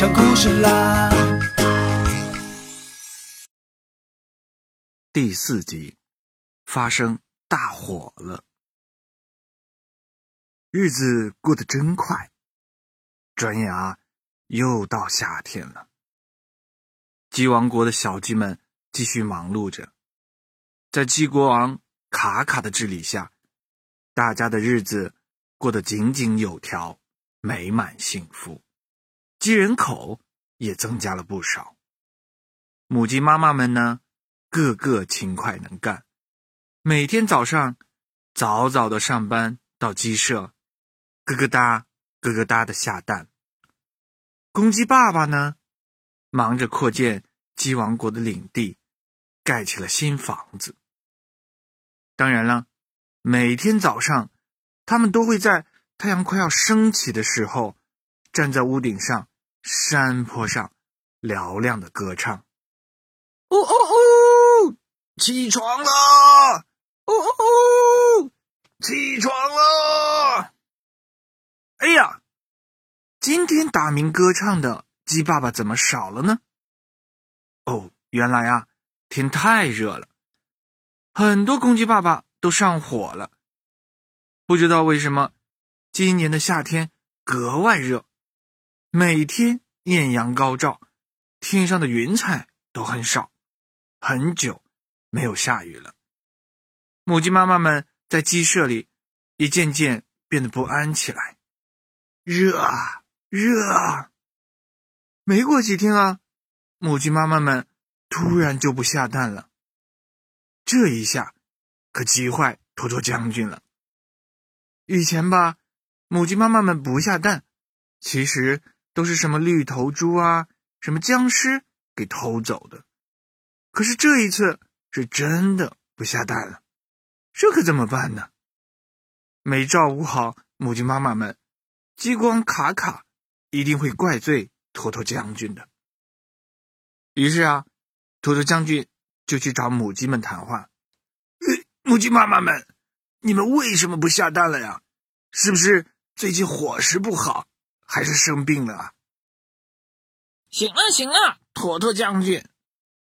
讲故事啦。第四集，发生大火了。日子过得真快，转眼啊，又到夏天了。鸡王国的小鸡们继续忙碌着，在鸡国王卡卡的治理下，大家的日子过得井井有条，美满幸福。鸡人口也增加了不少。母鸡妈妈们呢，个个勤快能干，每天早上早早的上班到鸡舍。咯咯哒，咯咯哒的下蛋。公鸡爸爸呢，忙着扩建鸡王国的领地，盖起了新房子。当然了，每天早上，他们都会在太阳快要升起的时候，站在屋顶上、山坡上，嘹亮的歌唱。哦哦哦！起床了！哦哦哦！起床了！哎呀，今天打鸣歌唱的鸡爸爸怎么少了呢？哦，原来啊，天太热了，很多公鸡爸爸都上火了。不知道为什么，今年的夏天格外热，每天艳阳高照，天上的云彩都很少，很久没有下雨了。母鸡妈妈们在鸡舍里也渐渐变得不安起来。热啊，热啊！没过几天啊，母鸡妈妈们突然就不下蛋了。这一下可急坏托托将军了。以前吧，母鸡妈妈们不下蛋，其实都是什么绿头猪啊、什么僵尸给偷走的。可是这一次是真的不下蛋了，这可怎么办呢？没照顾好母鸡妈妈们。激光卡卡一定会怪罪托托将军的。于是啊，托托将军就去找母鸡们谈话。母鸡妈妈们，你们为什么不下蛋了呀？是不是最近伙食不好，还是生病了啊？行了行了，坨坨将军。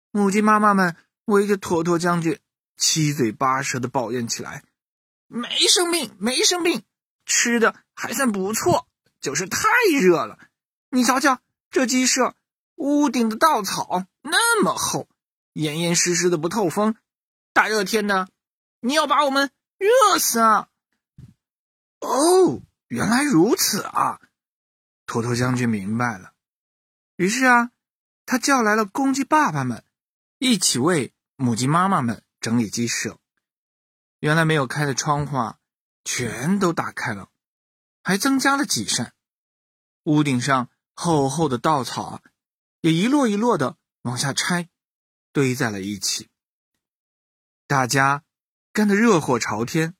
母鸡妈妈们围着坨坨将军，七嘴八舌的抱怨起来：“没生病，没生病。”吃的还算不错，就是太热了。你瞧瞧，这鸡舍屋顶的稻草那么厚，严严实实的不透风。大热天的，你要把我们热死啊！哦，原来如此啊！托托将军明白了。于是啊，他叫来了公鸡爸爸们，一起为母鸡妈妈们整理鸡舍。原来没有开的窗户。啊，全都打开了，还增加了几扇。屋顶上厚厚的稻草啊，也一摞一摞的往下拆，堆在了一起。大家干得热火朝天，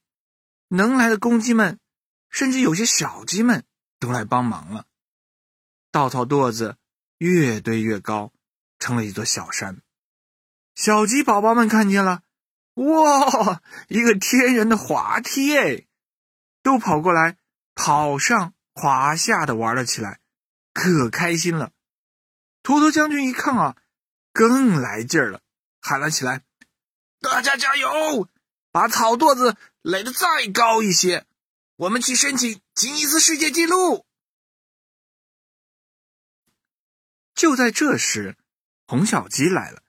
能来的公鸡们，甚至有些小鸡们都来帮忙了。稻草垛子越堆越高，成了一座小山。小鸡宝宝们看见了，哇，一个天然的滑梯哎！都跑过来，跑上滑下的玩了起来，可开心了。图图将军一看啊，更来劲儿了，喊了起来：“大家加油，把草垛子垒得再高一些，我们去申请吉尼斯世界纪录。”就在这时，红小鸡来了，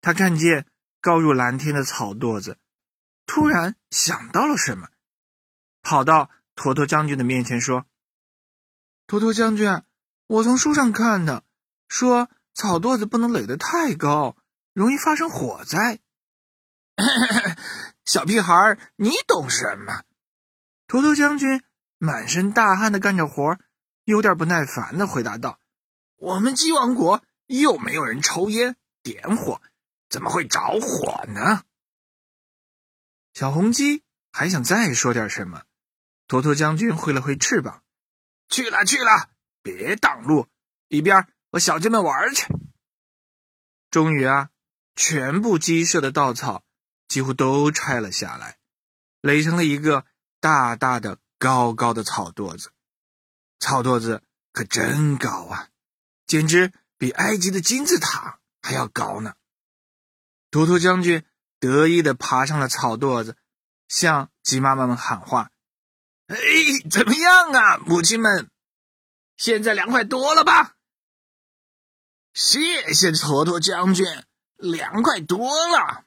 他看见高入蓝天的草垛子，突然想到了什么。跑到坨坨将军的面前说：“坨坨将军，我从书上看的，说草垛子不能垒得太高，容易发生火灾。”小屁孩，你懂什么？坨坨将军满身大汗的干着活，有点不耐烦的回答道：“我们鸡王国又没有人抽烟点火，怎么会着火呢？”小红鸡还想再说点什么。坨坨将军挥了挥翅膀，去了去了，别挡路，一边和小鸡们玩去。终于啊，全部鸡舍的稻草几乎都拆了下来，垒成了一个大大的高高的草垛子，草垛子可真高啊，简直比埃及的金字塔还要高呢。坨坨将军得意的爬上了草垛子，向鸡妈妈们喊话：“哎，怎么样啊，母亲们？现在凉快多了吧？”谢谢坨坨将军，凉快多了。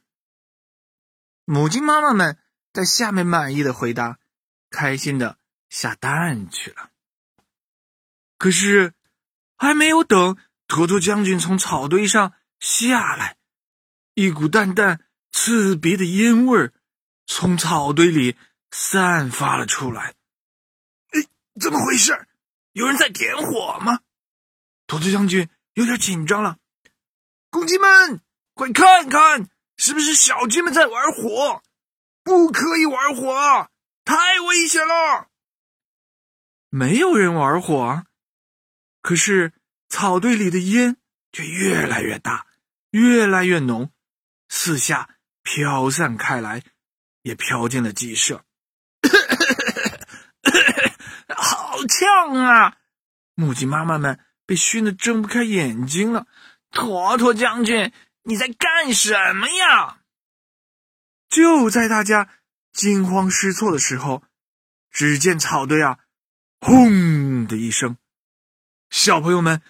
母鸡妈妈们在下面满意的回答，开心的下蛋去了。可是，还没有等坨坨将军从草堆上下来，一股淡淡刺鼻的烟味儿从草堆里散发了出来。哎，怎么回事？有人在点火吗？坨坨将军。有点紧张了，公鸡们，快看看，是不是小鸡们在玩火？不可以玩火，太危险了。没有人玩火，可是草堆里的烟却越来越大，越来越浓，四下飘散开来，也飘进了鸡舍。好呛啊！母鸡妈妈们。被熏得睁不开眼睛了，坨坨将军，你在干什么呀？就在大家惊慌失措的时候，只见草堆啊，轰的一声，小朋友们，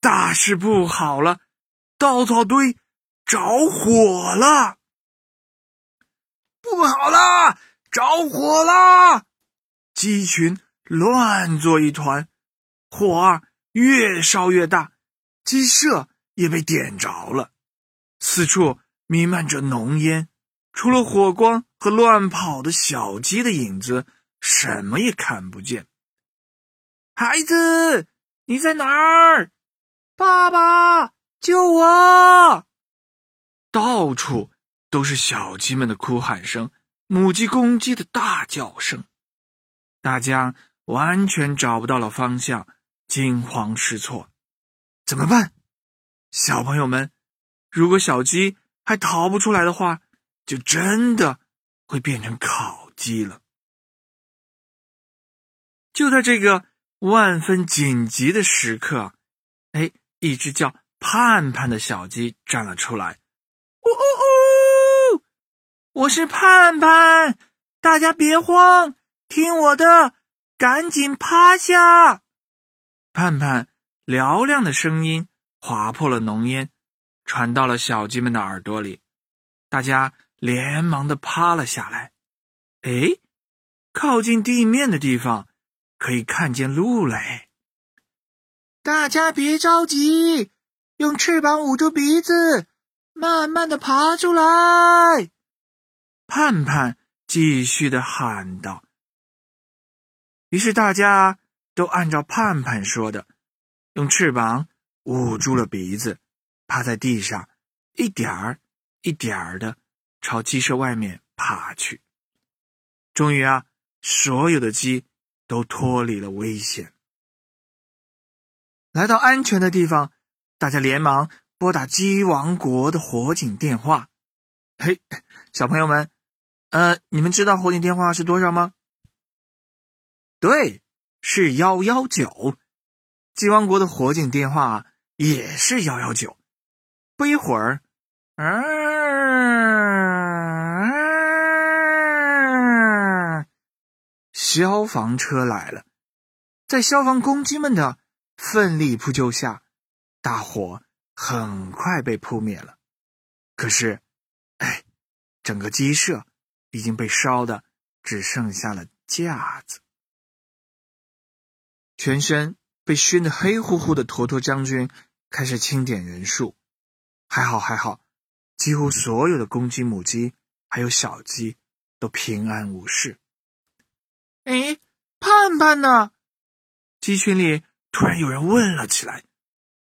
大事不好了，稻草堆着火了！不好了，着火了！鸡群乱作一团，火啊！越烧越大，鸡舍也被点着了，四处弥漫着浓烟，除了火光和乱跑的小鸡的影子，什么也看不见。孩子，你在哪儿？爸爸，救我！到处都是小鸡们的哭喊声，母鸡、公鸡的大叫声，大家完全找不到了方向。惊慌失措，怎么办？小朋友们，如果小鸡还逃不出来的话，就真的会变成烤鸡了。就在这个万分紧急的时刻，哎，一只叫盼盼的小鸡站了出来。呜呜呜！我是盼盼，大家别慌，听我的，赶紧趴下。盼盼嘹亮的声音划破了浓烟，传到了小鸡们的耳朵里。大家连忙的趴了下来。哎，靠近地面的地方可以看见路嘞！大家别着急，用翅膀捂住鼻子，慢慢的爬出来。盼盼继续的喊道。于是大家。都按照盼盼说的，用翅膀捂住了鼻子，趴在地上，一点儿一点儿的朝鸡舍外面爬去。终于啊，所有的鸡都脱离了危险，来到安全的地方。大家连忙拨打鸡王国的火警电话。嘿，小朋友们，呃，你们知道火警电话是多少吗？对。是幺幺九，鸡王国的火警电话也是幺幺九。不一会儿，嗯消防车来了。在消防公鸡们的奋力扑救下，大火很快被扑灭了。可是，哎，整个鸡舍已经被烧的只剩下了架子。全身被熏得黑乎乎的坨坨将军开始清点人数，还好还好，几乎所有的公鸡、母鸡还有小鸡都平安无事。哎，盼盼呢？鸡群里突然有人问了起来：“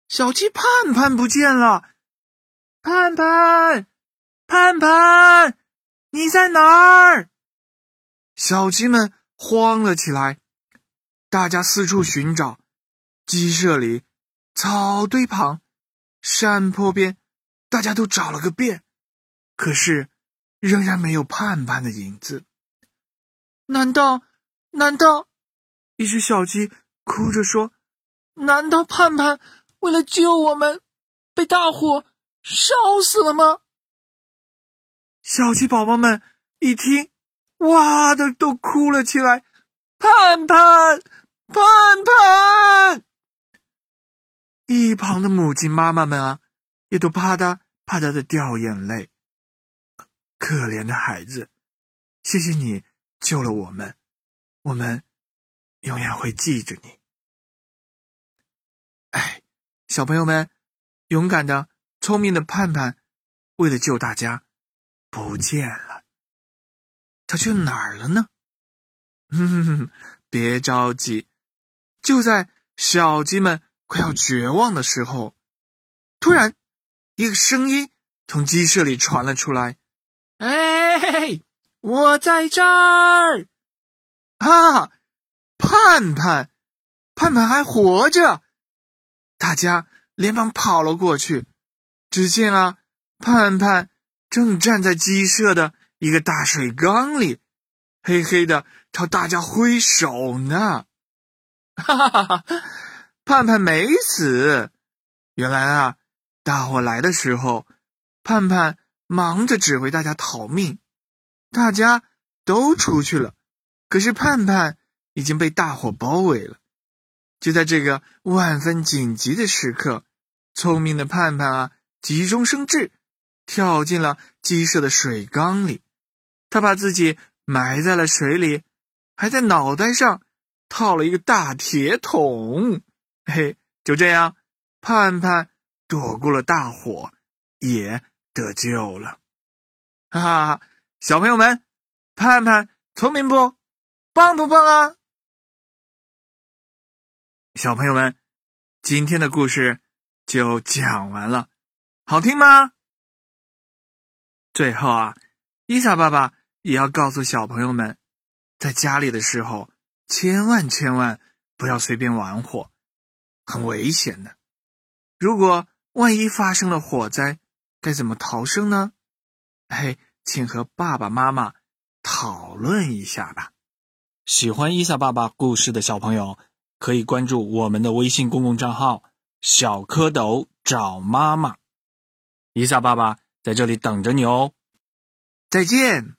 小鸡盼盼不见了！盼盼，盼盼，你在哪儿？”小鸡们慌了起来。大家四处寻找，鸡舍里、草堆旁、山坡边，大家都找了个遍，可是仍然没有盼盼的影子。难道，难道一只小鸡哭着说：“难道盼盼为了救我们，被大火烧死了吗？”小鸡宝宝们一听，哇的都哭了起来。盼盼，盼盼！一旁的母鸡妈妈们啊，也都啪嗒啪嗒的掉眼泪。可怜的孩子，谢谢你救了我们，我们永远会记着你。哎，小朋友们，勇敢的、聪明的盼盼，为了救大家，不见了。他去哪儿了呢？哼哼，别着急，就在小鸡们快要绝望的时候，突然，一个声音从鸡舍里传了出来。哎，我在这儿！啊，盼盼，盼盼还活着！大家连忙跑了过去。只见啊，盼盼正站在鸡舍的一个大水缸里，嘿嘿的朝大家挥手呢。哈哈哈哈！盼盼没死。原来啊，大火来的时候，盼盼。忙着指挥大家逃命，大家都出去了，可是盼盼已经被大火包围了。就在这个万分紧急的时刻，聪明的盼盼啊，急中生智，跳进了鸡舍的水缸里。他把自己埋在了水里，还在脑袋上套了一个大铁桶。嘿，就这样，盼盼躲过了大火，也。得救了，哈哈！小朋友们，盼盼聪明不？棒不棒啊？小朋友们，今天的故事就讲完了，好听吗？最后啊，伊莎爸爸也要告诉小朋友们，在家里的时候，千万千万不要随便玩火，很危险的。如果万一发生了火灾，该怎么逃生呢？哎，请和爸爸妈妈讨论一下吧。喜欢伊萨爸爸故事的小朋友，可以关注我们的微信公共账号“小蝌蚪找妈妈”。伊萨爸爸在这里等着你哦。再见。